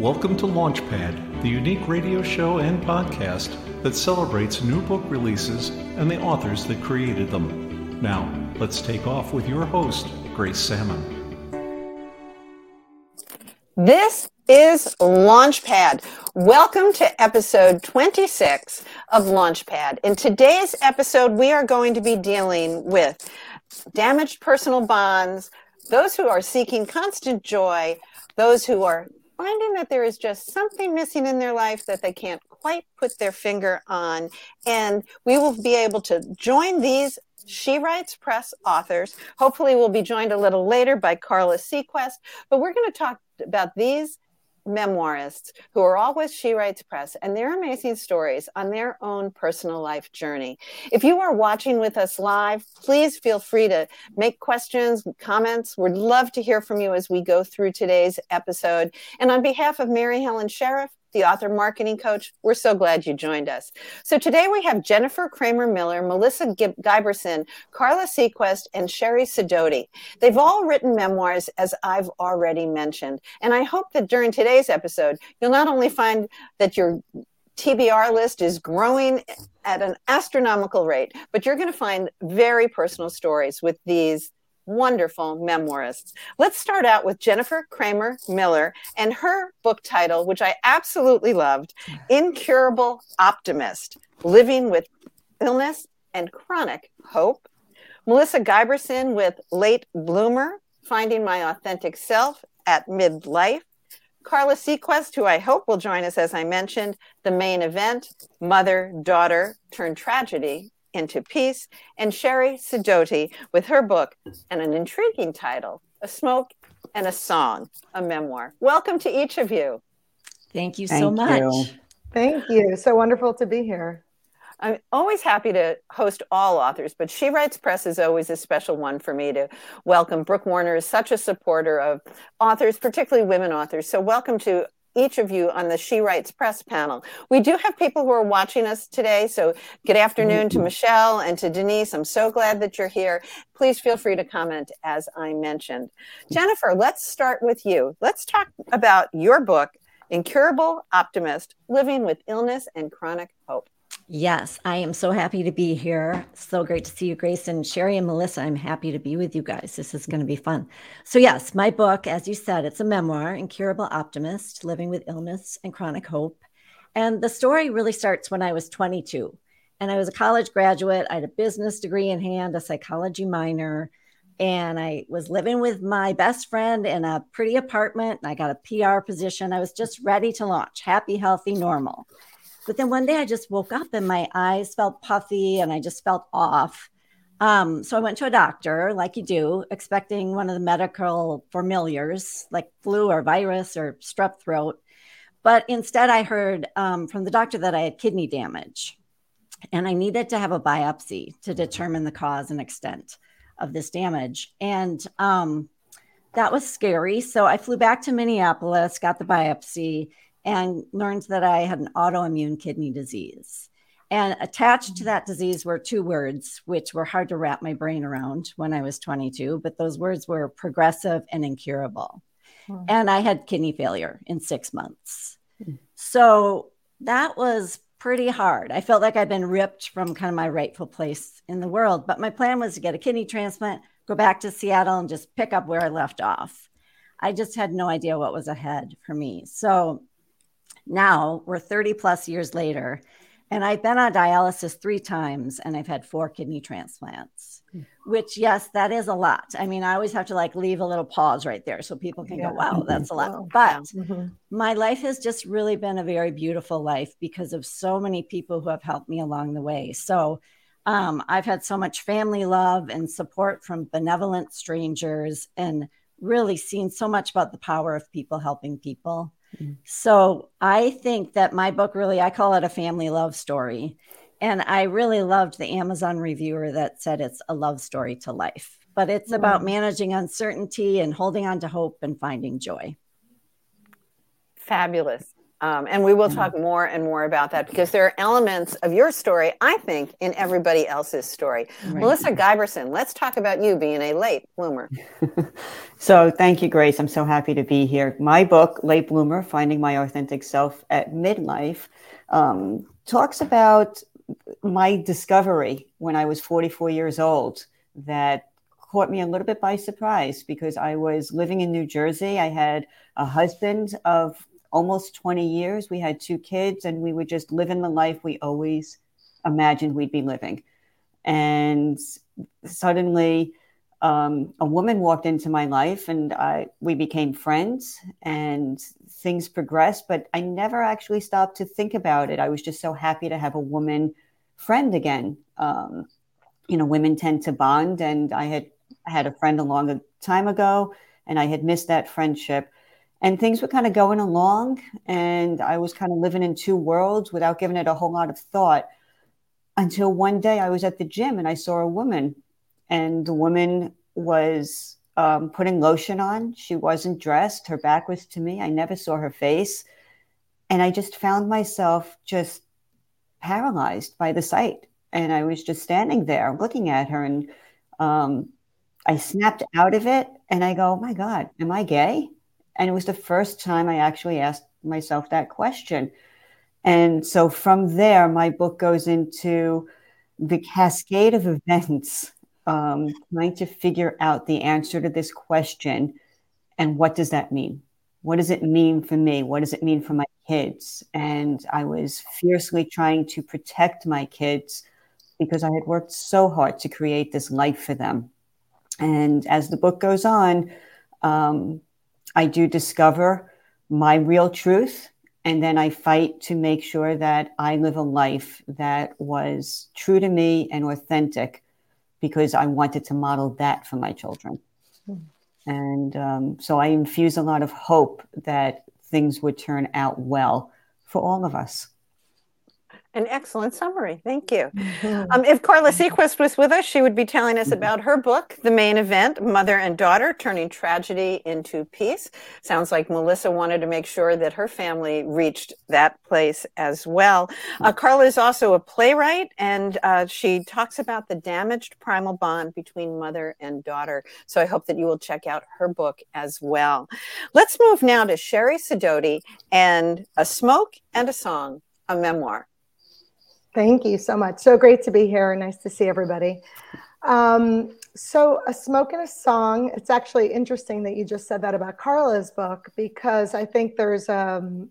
Welcome to Launchpad, the unique radio show and podcast that celebrates new book releases and the authors that created them. Now, let's take off with your host, Grace Sammon. This is Launchpad. Welcome to episode 26 of Launchpad. In today's episode, we are going to be dealing with damaged personal bonds, those who are seeking constant joy, those who are finding that there is just something missing in their life that they can't quite put their finger on. And we will be able to join these She Writes Press authors. Hopefully, we'll be joined a little later by Carla Seaquist. But we're going to talk about these memoirists who are all with She Writes Press and their amazing stories on their own personal life journey. If you are watching with us live, please feel free to make questions, comments. We'd love to hear from you as we go through today's episode. And on behalf of Mary Helen Sheriff, the author marketing coach. We're so glad you joined us. So today we have Jennifer Cramer Miller, Melissa Giberson, Carla Seaquist, and Sherry Sidoti. They've all written memoirs, as I've already mentioned. And I hope that during today's episode, you'll not only find that your TBR list is growing at an astronomical rate, but you're going to find very personal stories with these wonderful memoirists. Let's start out with Jennifer Cramer Miller and her book title, which I absolutely loved Incurable Optimist Living with Illness and Chronic Hope. Melissa Giberson with Late Bloomer Finding My Authentic Self at Midlife. Carla Seaquist, who I hope will join us, as I mentioned, the main event, mother daughter turned tragedy into peace, and Sherry Sidoti with her book and an intriguing title, A Smoke and a Song, a memoir. Welcome to each of you. Thank you Thank so much. You. Thank you. So wonderful to be here. I'm always happy to host all authors, but She Writes Press is always a special one for me to welcome. Brooke Warner is such a supporter of authors, particularly women authors. So, welcome to each of you on the She Writes Press panel. We do have people who are watching us today. So, good afternoon to Michelle and to Denise. I'm so glad that you're here. Please feel free to comment as I mentioned. Jennifer, let's start with you. Let's talk about your book, Incurable Optimist Living with Illness and Chronic Hope. Yes, I am so happy to be here. So great to see you, Grace and Sherry and Melissa. I'm happy to be with you guys. This is going to be fun. So, yes, my book, as you said, it's a memoir, Incurable Optimist Living with Illness and Chronic Hope. And the story really starts when I was 22. And I was a college graduate. I had a business degree in hand, a psychology minor. And I was living with my best friend in a pretty apartment. And I got a PR position. I was just ready to launch, happy, healthy, normal. But then one day I just woke up and my eyes felt puffy and I just felt off. Um, so I went to a doctor, like you do, expecting one of the medical familiars, like flu or virus or strep throat. But instead, I heard um, from the doctor that I had kidney damage and I needed to have a biopsy to determine the cause and extent of this damage. And um, that was scary. So I flew back to Minneapolis, got the biopsy, and learned that I had an autoimmune kidney disease. And attached to that disease were two words, which were hard to wrap my brain around when I was 22, but those words were progressive and incurable. Hmm. And I had kidney failure in six months. Hmm. So that was pretty hard. I felt like I'd been ripped from kind of my rightful place in the world. But my plan was to get a kidney transplant, go back to Seattle, and just pick up where I left off. I just had no idea what was ahead for me. So now we're 30 plus years later, and I've been on dialysis three times and I've had four kidney transplants, hmm. which, yes, that is a lot. I mean, I always have to like leave a little pause right there so people can yeah. go, wow, that's a lot. Wow. But mm-hmm. my life has just really been a very beautiful life because of so many people who have helped me along the way. So, um, I've had so much family love and support from benevolent strangers and really seen so much about the power of people helping people. So I think that my book really, I call it a family love story. And I really loved the Amazon reviewer that said it's a love story to life, but it's mm. about managing uncertainty and holding on to hope and finding joy. Fabulous. Um, and we will talk more and more about that because there are elements of your story, I think, in everybody else's story. Right. Melissa Giberson, let's talk about you being a late bloomer. so, thank you, Grace. I'm so happy to be here. My book, Late Bloomer Finding My Authentic Self at Midlife, um, talks about my discovery when I was 44 years old that caught me a little bit by surprise because I was living in New Jersey. I had a husband of almost 20 years. We had two kids, and we would just live in the life we always imagined we'd be living. And suddenly, um, a woman walked into my life, and I, we became friends, and things progressed. But I never actually stopped to think about it. I was just so happy to have a woman friend again. Um, you know, women tend to bond, and I had had a friend a long time ago, and I had missed that friendship and things were kind of going along and i was kind of living in two worlds without giving it a whole lot of thought until one day i was at the gym and i saw a woman and the woman was um, putting lotion on. She wasn't dressed. Her back was to me. I never saw her face. And i just found myself just paralyzed by the sight. And i was just standing there looking at her and um, i snapped out of it and i go oh my god am i gay and it was the first time I actually asked myself that question. And so from there, my book goes into the cascade of events, um, trying to figure out the answer to this question. And what does that mean? What does it mean for me? What does it mean for my kids? And I was fiercely trying to protect my kids because I had worked so hard to create this life for them. And as the book goes on, um, I do discover my real truth. And then I fight to make sure that I live a life that was true to me and authentic because I wanted to model that for my children. Mm. And um, so I infuse a lot of hope that things would turn out well for all of us. An excellent summary. Thank you. Mm-hmm. Um, if Carla Seaquist was with us, she would be telling us about her book, The Main Event Mother and Daughter Turning Tragedy into Peace. Sounds like Melissa wanted to make sure that her family reached that place as well. Uh, Carla is also a playwright, and uh, she talks about the damaged primal bond between mother and daughter. So I hope that you will check out her book as well. Let's move now to Sherry Sidoti and A Smoke and a Song, a memoir. Thank you so much. So great to be here. Nice to see everybody. Um, so, A Smoke and a Song, it's actually interesting that you just said that about Carla's book because I think there's um,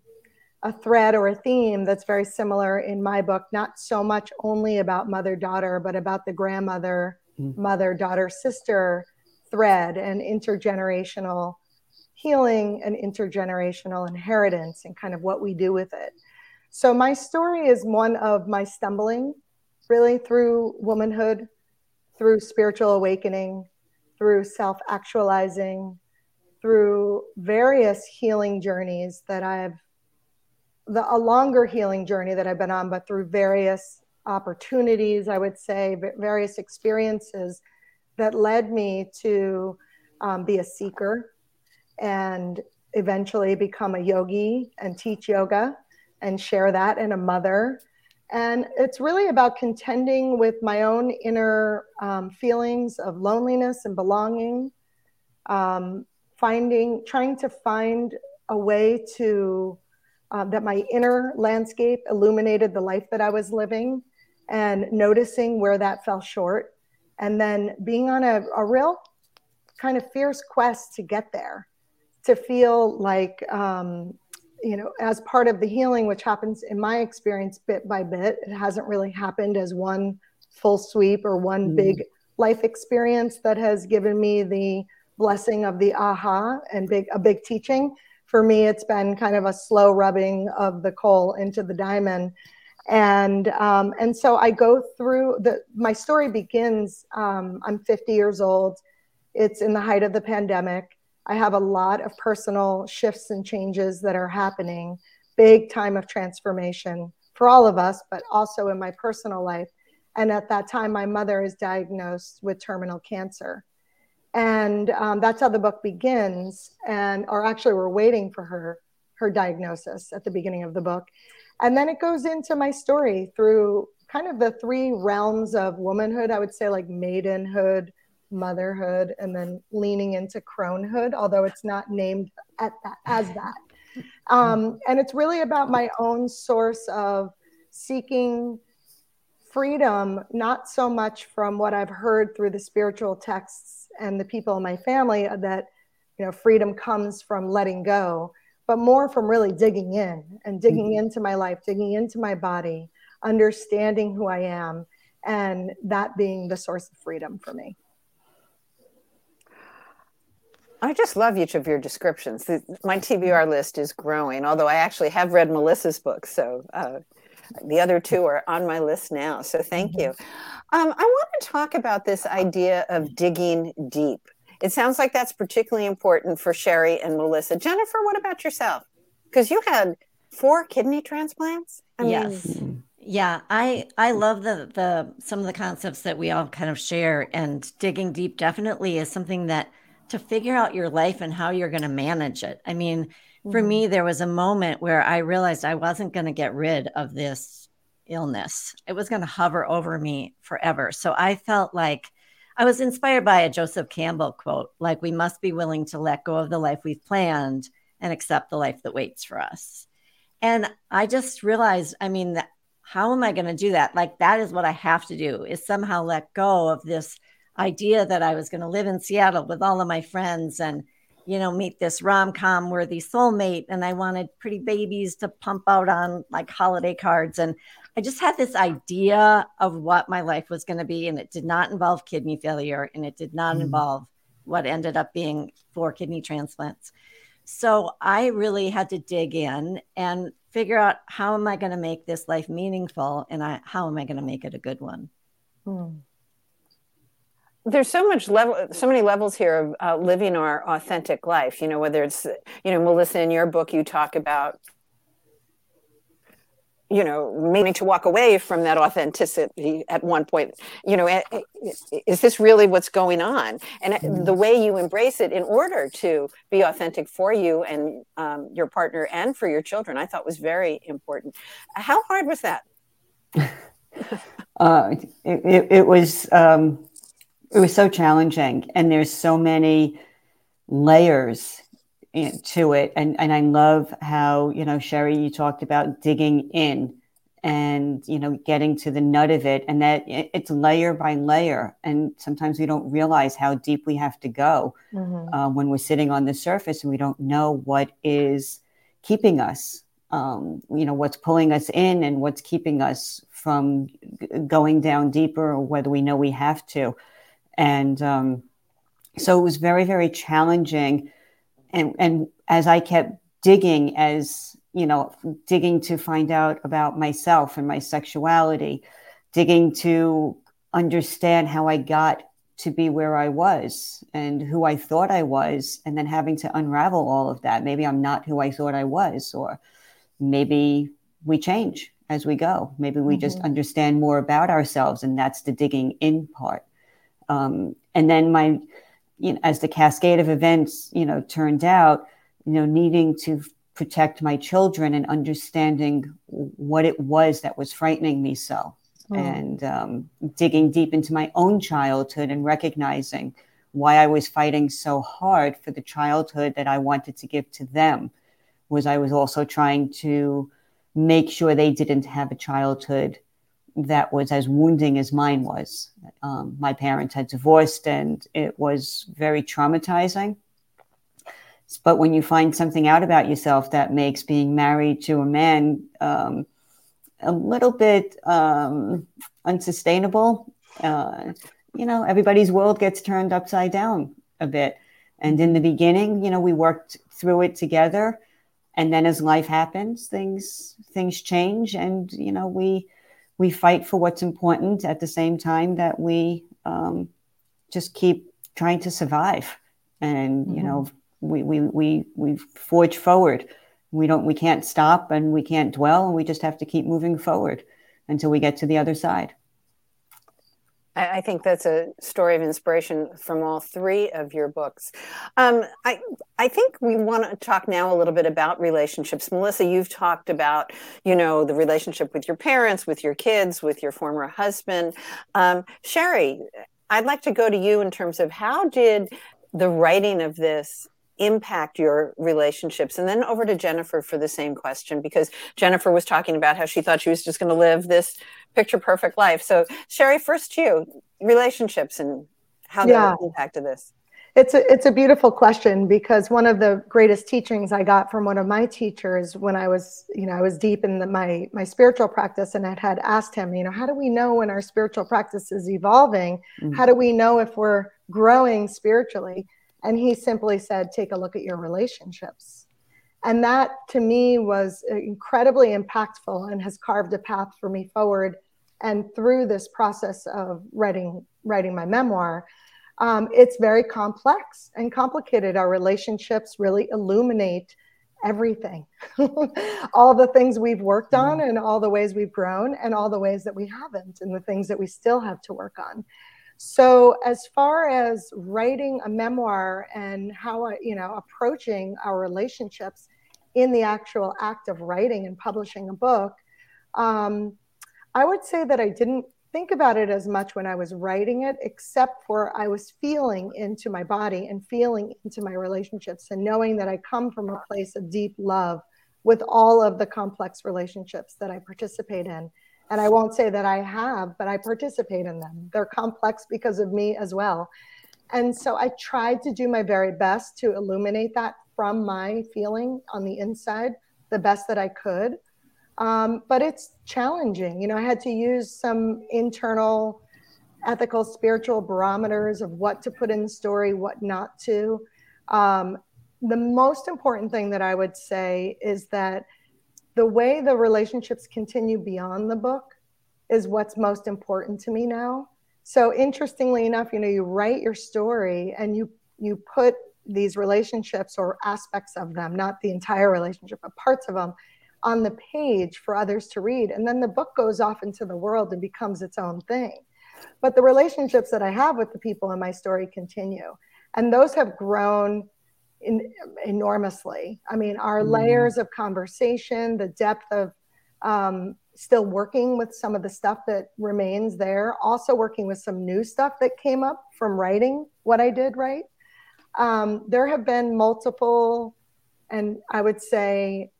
a thread or a theme that's very similar in my book, not so much only about mother daughter, but about the grandmother, mm. mother daughter, sister thread and intergenerational healing and intergenerational inheritance and kind of what we do with it. So my story is one of my stumbling really through womanhood, through spiritual awakening, through self actualizing, through various healing journeys that I've, the, a longer healing journey that I've been on, but through various opportunities, I would say, various experiences that led me to um, be a seeker and eventually become a yogi and teach yoga and share that and a mother. And it's really about contending with my own inner um, feelings of loneliness and belonging, um, finding, trying to find a way to, uh, that my inner landscape illuminated the life that I was living and noticing where that fell short. And then being on a, a real kind of fierce quest to get there, to feel like um, you know, as part of the healing, which happens in my experience bit by bit, it hasn't really happened as one full sweep or one mm. big life experience that has given me the blessing of the aha and big a big teaching. For me, it's been kind of a slow rubbing of the coal into the diamond. And um, and so I go through the my story begins. Um, I'm 50 years old. It's in the height of the pandemic. I have a lot of personal shifts and changes that are happening, big time of transformation for all of us, but also in my personal life. And at that time, my mother is diagnosed with terminal cancer. And um, that's how the book begins. And, or actually, we're waiting for her her diagnosis at the beginning of the book. And then it goes into my story through kind of the three realms of womanhood. I would say like maidenhood, motherhood, and then leaning into cronehood, although it's not named at that, as that. Um, and it's really about my own source of seeking freedom, not so much from what I've heard through the spiritual texts and the people in my family that, you know, freedom comes from letting go, but more from really digging in and digging mm-hmm. into my life, digging into my body, understanding who I am, and that being the source of freedom for me. I just love each of your descriptions. My TBR list is growing, although I actually have read Melissa's book. So uh, the other two are on my list now. So thank mm-hmm. you. Um, I want to talk about this idea of digging deep. It sounds like that's particularly important for Sherry and Melissa. Jennifer, what about yourself? Because you had four kidney transplants. I yes. Mean, yeah, I I love the the some of the concepts that we all kind of share, and digging deep definitely is something that to figure out your life and how you're going to manage it. I mean, for mm-hmm. me, there was a moment where I realized I wasn't going to get rid of this illness. It was going to hover over me forever. So I felt like I was inspired by a Joseph Campbell quote like, we must be willing to let go of the life we've planned and accept the life that waits for us. And I just realized, I mean, how am I going to do that? Like, that is what I have to do is somehow let go of this idea that I was going to live in Seattle with all of my friends and, you know, meet this rom com worthy soulmate. And I wanted pretty babies to pump out on like holiday cards. And I just had this idea of what my life was going to be. And it did not involve kidney failure and it did not mm. involve what ended up being four kidney transplants. So I really had to dig in and figure out how am I going to make this life meaningful and I, how am I going to make it a good one. Hmm there's so much level so many levels here of uh, living our authentic life you know whether it's you know melissa in your book you talk about you know meaning to walk away from that authenticity at one point. You know is this really what's going on? And mm-hmm. the way you embrace it in order to be authentic for you and um, your partner and for your children i thought was very important. How hard was that? Uh, it, it, it was um, it was so challenging and there's so many layers to it. And and I love how you know Sherry you talked about digging in and you know getting to the nut of it and that it's layer by layer. And sometimes we don't realize how deep we have to go mm-hmm. uh, when we're sitting on the surface and we don't know what is keeping us um, you know what's pulling us in and what's keeping us from going down deeper or whether we know we have to and um, so it was very very challenging. And and as i kept digging as you know digging to find out about myself and my sexuality digging to understand how i got to be where i was and who i thought i was and then having to unravel all of that. Maybe i'm not who i thought i was or maybe we change as we go. Maybe we mm-hmm. just understand more about ourselves and that's the digging in part um, and then my, you know, as the cascade of events, you know, turned out, you know, needing to protect my children and understanding what it was that was frightening me so. Mm. And um, digging deep into my own childhood and recognizing why I was fighting so hard for the childhood that I wanted to give to them was I was also trying to make sure they didn't have a childhood that was as wounding as mine was. Um, my parents had divorced and it was very traumatizing. But when you find something out about yourself that makes being married to a man um, a little bit um, unsustainable, uh, you know, everybody's world gets turned upside down a bit. And in the beginning, you know, we worked through it together. And then as life happens, things things change, and you know, we we fight for what's important at the same time that we um, just keep trying to survive. And mm-hmm. you know we, we we we forge forward. We don't we can't stop and we can't dwell. And we just have to keep moving forward until we get to the other side I, think that's a story of inspiration from all three of your books. Um, I I think we want to talk now a little bit about relationships. Melissa, you've talked about you know the relationship with your parents, with your kids, with your former husband. Um, Sherry, I'd like to go to you in terms of how did the writing of this impact your relationships and then over to jennifer for the same question because jennifer was talking about how she thought she was just going to live this picture perfect life so sherry first to you relationships and how yeah. that impacted this it's a, it's a beautiful question because one of the greatest teachings I got from one of my teachers when I was, you know, I was deep in the, my my spiritual practice and I had asked him, you know, how do we know when our spiritual practice is evolving? Mm-hmm. How do we know if we're growing spiritually? And he simply said, take a look at your relationships. And that to me was incredibly impactful and has carved a path for me forward. And through this process of writing, writing my memoir, um, it's very complex and complicated. Our relationships really illuminate everything all the things we've worked on mm-hmm. and all the ways we've grown and all the ways that we haven't and the things that we still have to work on so, as far as writing a memoir and how I, you know, approaching our relationships in the actual act of writing and publishing a book, um, I would say that I didn't think about it as much when I was writing it, except for I was feeling into my body and feeling into my relationships and knowing that I come from a place of deep love with all of the complex relationships that I participate in. And I won't say that I have, but I participate in them. They're complex because of me as well. And so I tried to do my very best to illuminate that from my feeling on the inside the best that I could. Um, but it's challenging. You know, I had to use some internal ethical, spiritual barometers of what to put in the story, what not to. Um, the most important thing that I would say is that the way the relationships continue beyond the book is what's most important to me now. So interestingly enough, you know, you write your story and you you put these relationships or aspects of them, not the entire relationship, but parts of them on the page for others to read. And then the book goes off into the world and becomes its own thing. But the relationships that I have with the people in my story continue. And those have grown in, enormously. I mean, our mm. layers of conversation, the depth of um, still working with some of the stuff that remains there, also working with some new stuff that came up from writing what I did right. Um, there have been multiple, and I would say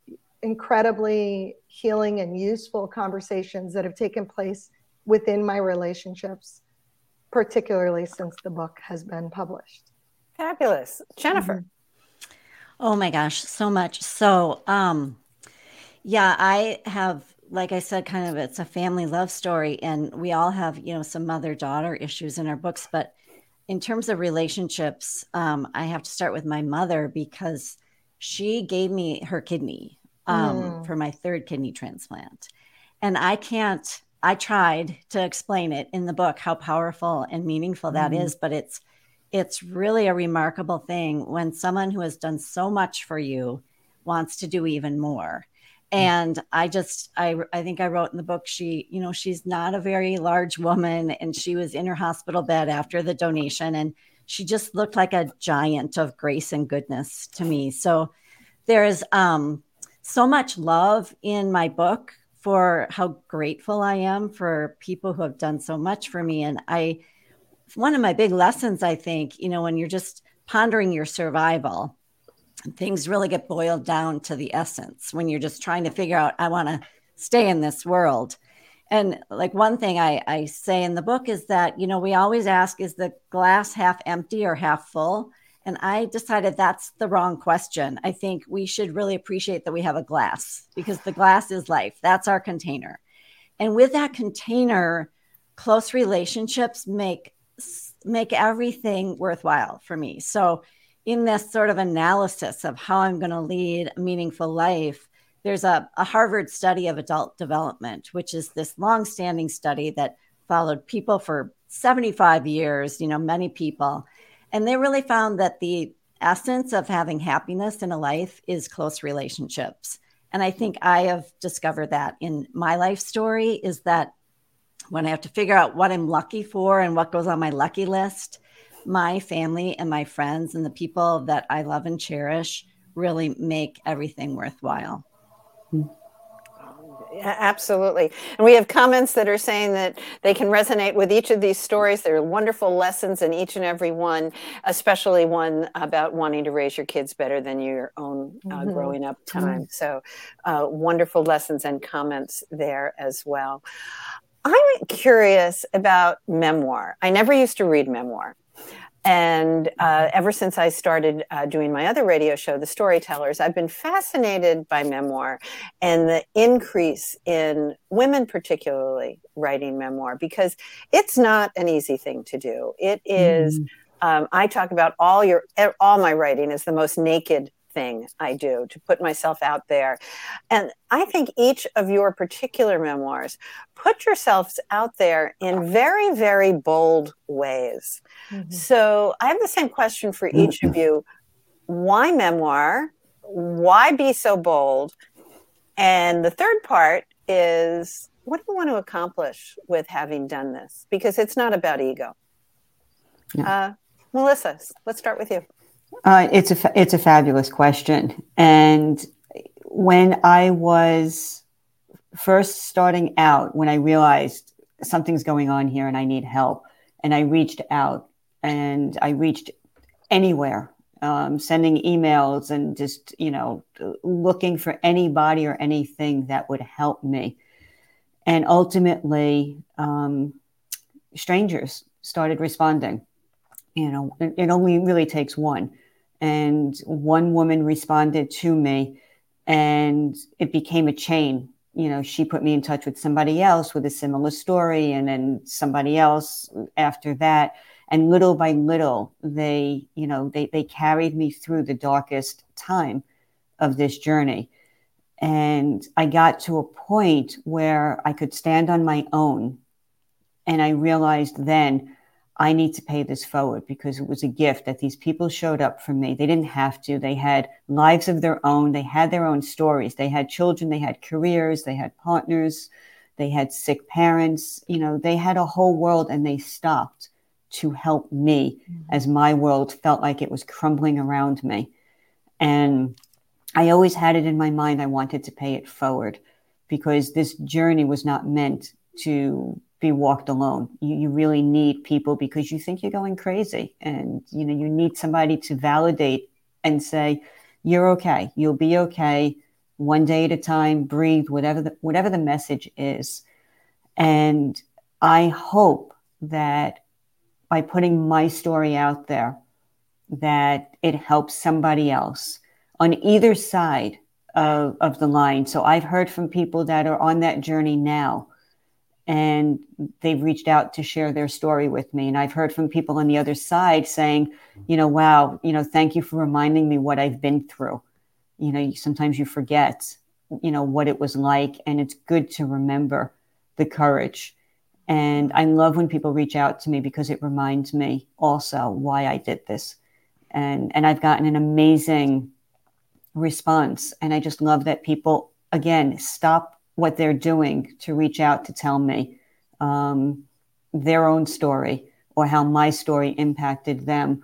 incredibly healing and useful conversations that have taken place within my relationships, particularly since the book has been published. Fabulous. Jennifer. Mm-hmm. Oh my gosh, so much. So, um, yeah, I have, like I said, kind of it's a family love story, and we all have, you know, some mother daughter issues in our books. But in terms of relationships, um, I have to start with my mother because she gave me her kidney um, mm. for my third kidney transplant. And I can't, I tried to explain it in the book how powerful and meaningful that mm. is, but it's, it's really a remarkable thing when someone who has done so much for you wants to do even more mm. and i just i i think i wrote in the book she you know she's not a very large woman and she was in her hospital bed after the donation and she just looked like a giant of grace and goodness to me so there's um so much love in my book for how grateful i am for people who have done so much for me and i one of my big lessons, I think, you know, when you're just pondering your survival, things really get boiled down to the essence when you're just trying to figure out, I want to stay in this world. And like one thing I, I say in the book is that, you know, we always ask, is the glass half empty or half full? And I decided that's the wrong question. I think we should really appreciate that we have a glass because the glass is life. That's our container. And with that container, close relationships make make everything worthwhile for me. So, in this sort of analysis of how I'm going to lead a meaningful life, there's a, a Harvard study of adult development, which is this long-standing study that followed people for 75 years, you know, many people. And they really found that the essence of having happiness in a life is close relationships. And I think I have discovered that in my life story is that when I have to figure out what I'm lucky for and what goes on my lucky list, my family and my friends and the people that I love and cherish really make everything worthwhile. Absolutely. And we have comments that are saying that they can resonate with each of these stories. There are wonderful lessons in each and every one, especially one about wanting to raise your kids better than your own uh, mm-hmm. growing up time. Mm-hmm. So, uh, wonderful lessons and comments there as well. I'm curious about memoir. I never used to read memoir. And uh, ever since I started uh, doing my other radio show, The Storytellers, I've been fascinated by memoir and the increase in women, particularly writing memoir, because it's not an easy thing to do. It is. Mm. Um, I talk about all your all my writing is the most naked thing I do to put myself out there. And I think each of your particular memoirs put yourselves out there in very, very bold ways. Mm-hmm. So I have the same question for each of you. Why memoir? Why be so bold? And the third part is what do you want to accomplish with having done this? Because it's not about ego. Yeah. Uh, Melissa, let's start with you. Uh, it's a fa- it's a fabulous question, and when I was first starting out, when I realized something's going on here and I need help, and I reached out and I reached anywhere, um, sending emails and just you know looking for anybody or anything that would help me, and ultimately, um, strangers started responding. You know, it, it only really takes one. And one woman responded to me, and it became a chain. You know, she put me in touch with somebody else with a similar story, and then somebody else after that. And little by little, they, you know, they, they carried me through the darkest time of this journey. And I got to a point where I could stand on my own. And I realized then I need to pay this forward because it was a gift that these people showed up for me. They didn't have to. They had lives of their own. They had their own stories. They had children. They had careers. They had partners. They had sick parents. You know, they had a whole world and they stopped to help me mm-hmm. as my world felt like it was crumbling around me. And I always had it in my mind. I wanted to pay it forward because this journey was not meant to be walked alone. You, you really need people because you think you're going crazy and you know you need somebody to validate and say you're okay. You'll be okay one day at a time, breathe whatever the, whatever the message is. And I hope that by putting my story out there that it helps somebody else on either side of, of the line. So I've heard from people that are on that journey now and they've reached out to share their story with me. And i've heard from people on the other side saying you know wow you know thank you for reminding me what i've been through. You know sometimes you forget you know what it was like and it's good to remember the courage. And i love when people reach out to me because it reminds me also why i did this. And and i've gotten an amazing response. And i just love that people again stop what they're doing to reach out to tell me um, their own story or how my story impacted them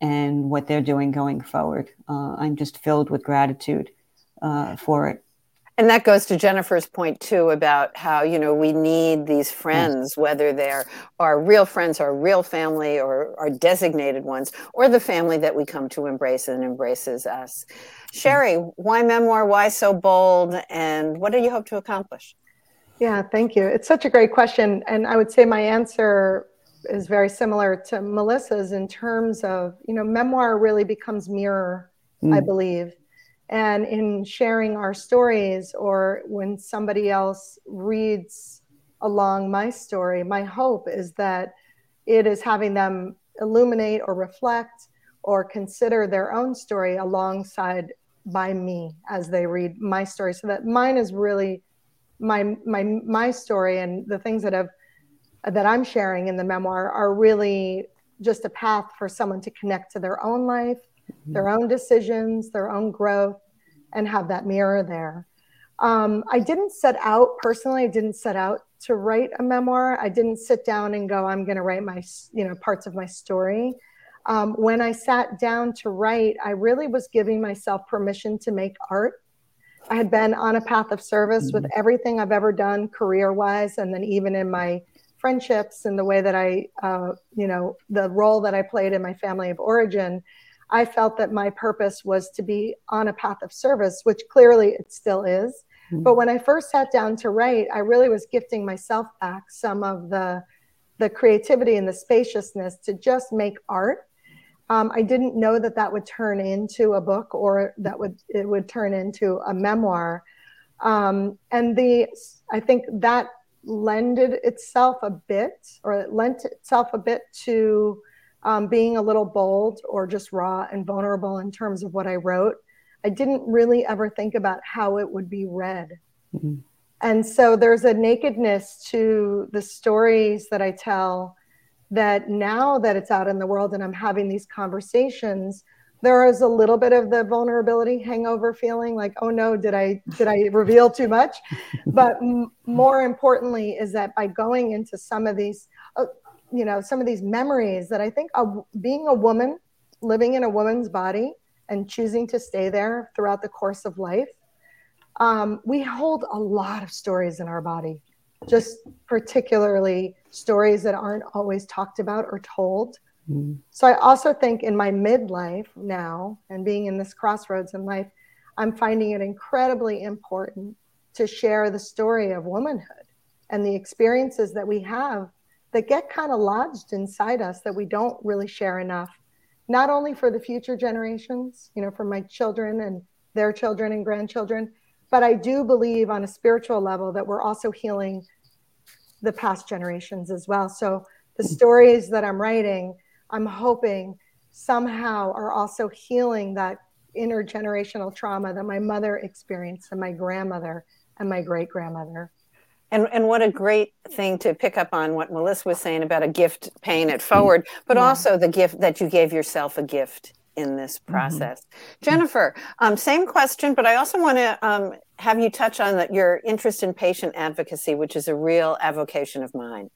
and what they're doing going forward. Uh, I'm just filled with gratitude uh, for it. And that goes to Jennifer's point too about how you know we need these friends, whether they're our real friends, our real family, or our designated ones, or the family that we come to embrace and embraces us. Sherry, why memoir? Why so bold? And what do you hope to accomplish? Yeah, thank you. It's such a great question, and I would say my answer is very similar to Melissa's in terms of you know memoir really becomes mirror, mm. I believe and in sharing our stories or when somebody else reads along my story my hope is that it is having them illuminate or reflect or consider their own story alongside by me as they read my story. So that mine is really my my my story and the things that have that I'm sharing in the memoir are really just a path for someone to connect to their own life, mm-hmm. their own decisions, their own growth, and have that mirror there. Um, I didn't set out personally, I didn't set out to write a memoir. I didn't sit down and go, I'm going to write my, you know, parts of my story. Um, when I sat down to write, I really was giving myself permission to make art. I had been on a path of service mm-hmm. with everything I've ever done career wise, and then even in my friendships and the way that I, uh, you know, the role that I played in my family of origin. I felt that my purpose was to be on a path of service, which clearly it still is. Mm-hmm. But when I first sat down to write, I really was gifting myself back some of the the creativity and the spaciousness to just make art. Um, I didn't know that that would turn into a book or that would it would turn into a memoir. Um, and the I think that lended itself a bit, or it lent itself a bit to um, being a little bold or just raw and vulnerable in terms of what I wrote. I didn't really ever think about how it would be read. Mm-hmm. And so there's a nakedness to the stories that I tell that now that it's out in the world and I'm having these conversations, there is a little bit of the vulnerability hangover feeling like, oh no, did I did I reveal too much? but m- more importantly is that by going into some of these, uh, you know, some of these memories that I think of being a woman, living in a woman's body, and choosing to stay there throughout the course of life, um, we hold a lot of stories in our body, just particularly stories that aren't always talked about or told. Mm. So I also think in my midlife now and being in this crossroads in life, I'm finding it incredibly important to share the story of womanhood and the experiences that we have that get kind of lodged inside us that we don't really share enough not only for the future generations, you know, for my children and their children and grandchildren, but I do believe on a spiritual level that we're also healing the past generations as well. So the stories that I'm writing, I'm hoping somehow are also healing that intergenerational trauma that my mother experienced and my grandmother and my great grandmother. And, and what a great thing to pick up on what Melissa was saying about a gift paying it forward, but yeah. also the gift that you gave yourself a gift in this mm-hmm. process. Mm-hmm. Jennifer, um, same question, but I also want to um, have you touch on the, your interest in patient advocacy, which is a real avocation of mine.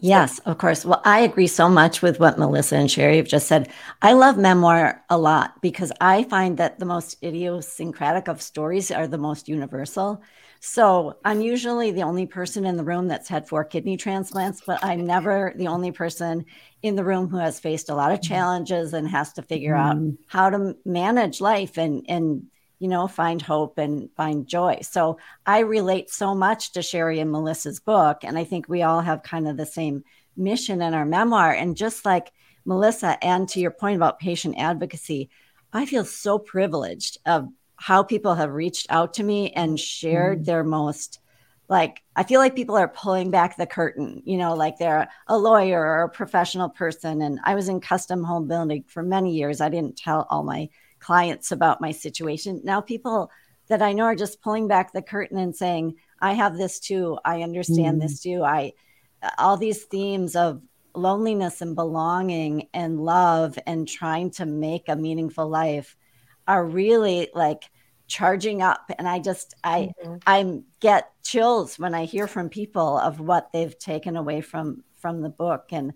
Yes, of course. Well, I agree so much with what Melissa and Sherry have just said. I love memoir a lot because I find that the most idiosyncratic of stories are the most universal. So I'm usually the only person in the room that's had four kidney transplants, but I'm never the only person in the room who has faced a lot of mm-hmm. challenges and has to figure mm-hmm. out how to manage life and and you know find hope and find joy. So I relate so much to Sherry and Melissa's book, and I think we all have kind of the same mission in our memoir. And just like Melissa, and to your point about patient advocacy, I feel so privileged of how people have reached out to me and shared mm. their most like I feel like people are pulling back the curtain, you know, like they're a lawyer or a professional person. And I was in custom home building for many years. I didn't tell all my clients about my situation. Now people that I know are just pulling back the curtain and saying, I have this too. I understand mm. this too. I all these themes of loneliness and belonging and love and trying to make a meaningful life are really like charging up and i just i mm-hmm. i get chills when i hear from people of what they've taken away from from the book and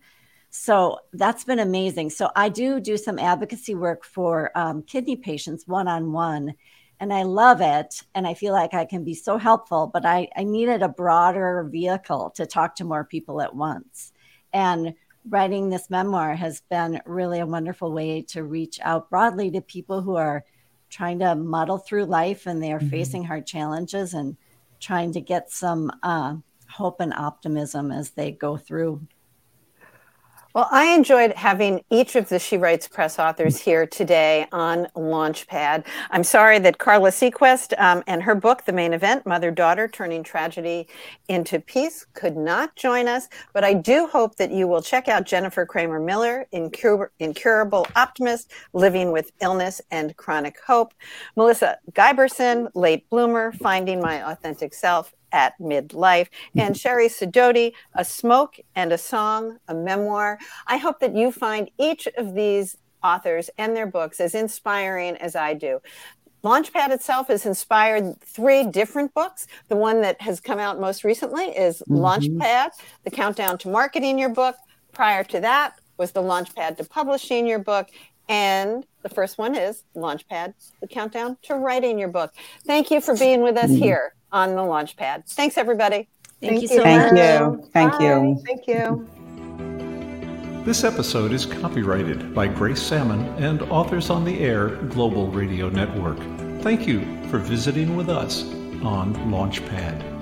so that's been amazing so i do do some advocacy work for um, kidney patients one-on-one and i love it and i feel like i can be so helpful but i i needed a broader vehicle to talk to more people at once and writing this memoir has been really a wonderful way to reach out broadly to people who are trying to muddle through life and they are mm-hmm. facing hard challenges and trying to get some uh, hope and optimism as they go through well, I enjoyed having each of the She Writes Press authors here today on Launchpad. I'm sorry that Carla Seaquist um, and her book, The Main Event Mother Daughter Turning Tragedy into Peace, could not join us, but I do hope that you will check out Jennifer Cramer Miller, Incur- Incurable Optimist, Living with Illness and Chronic Hope, Melissa Giberson, Late Bloomer, Finding My Authentic Self, at midlife. And Sherry Sidoti, A Smoke and a Song, a memoir. I hope that you find each of these authors and their books as inspiring as I do. Launchpad itself has inspired three different books. The one that has come out most recently is mm-hmm. Launchpad, The Countdown to Marketing Your Book. Prior to that was the Launchpad to Publishing Your Book. And the first one is Launchpad, The Countdown to Writing Your Book. Thank you for being with us mm-hmm. here on the Launchpad. Thanks, everybody. Thank, Thank you so Thank much. You. Thank Bye. you. Thank you. This episode is copyrighted by Grace Sammon and Authors on the Air Global Radio Network. Thank you for visiting with us on Launchpad.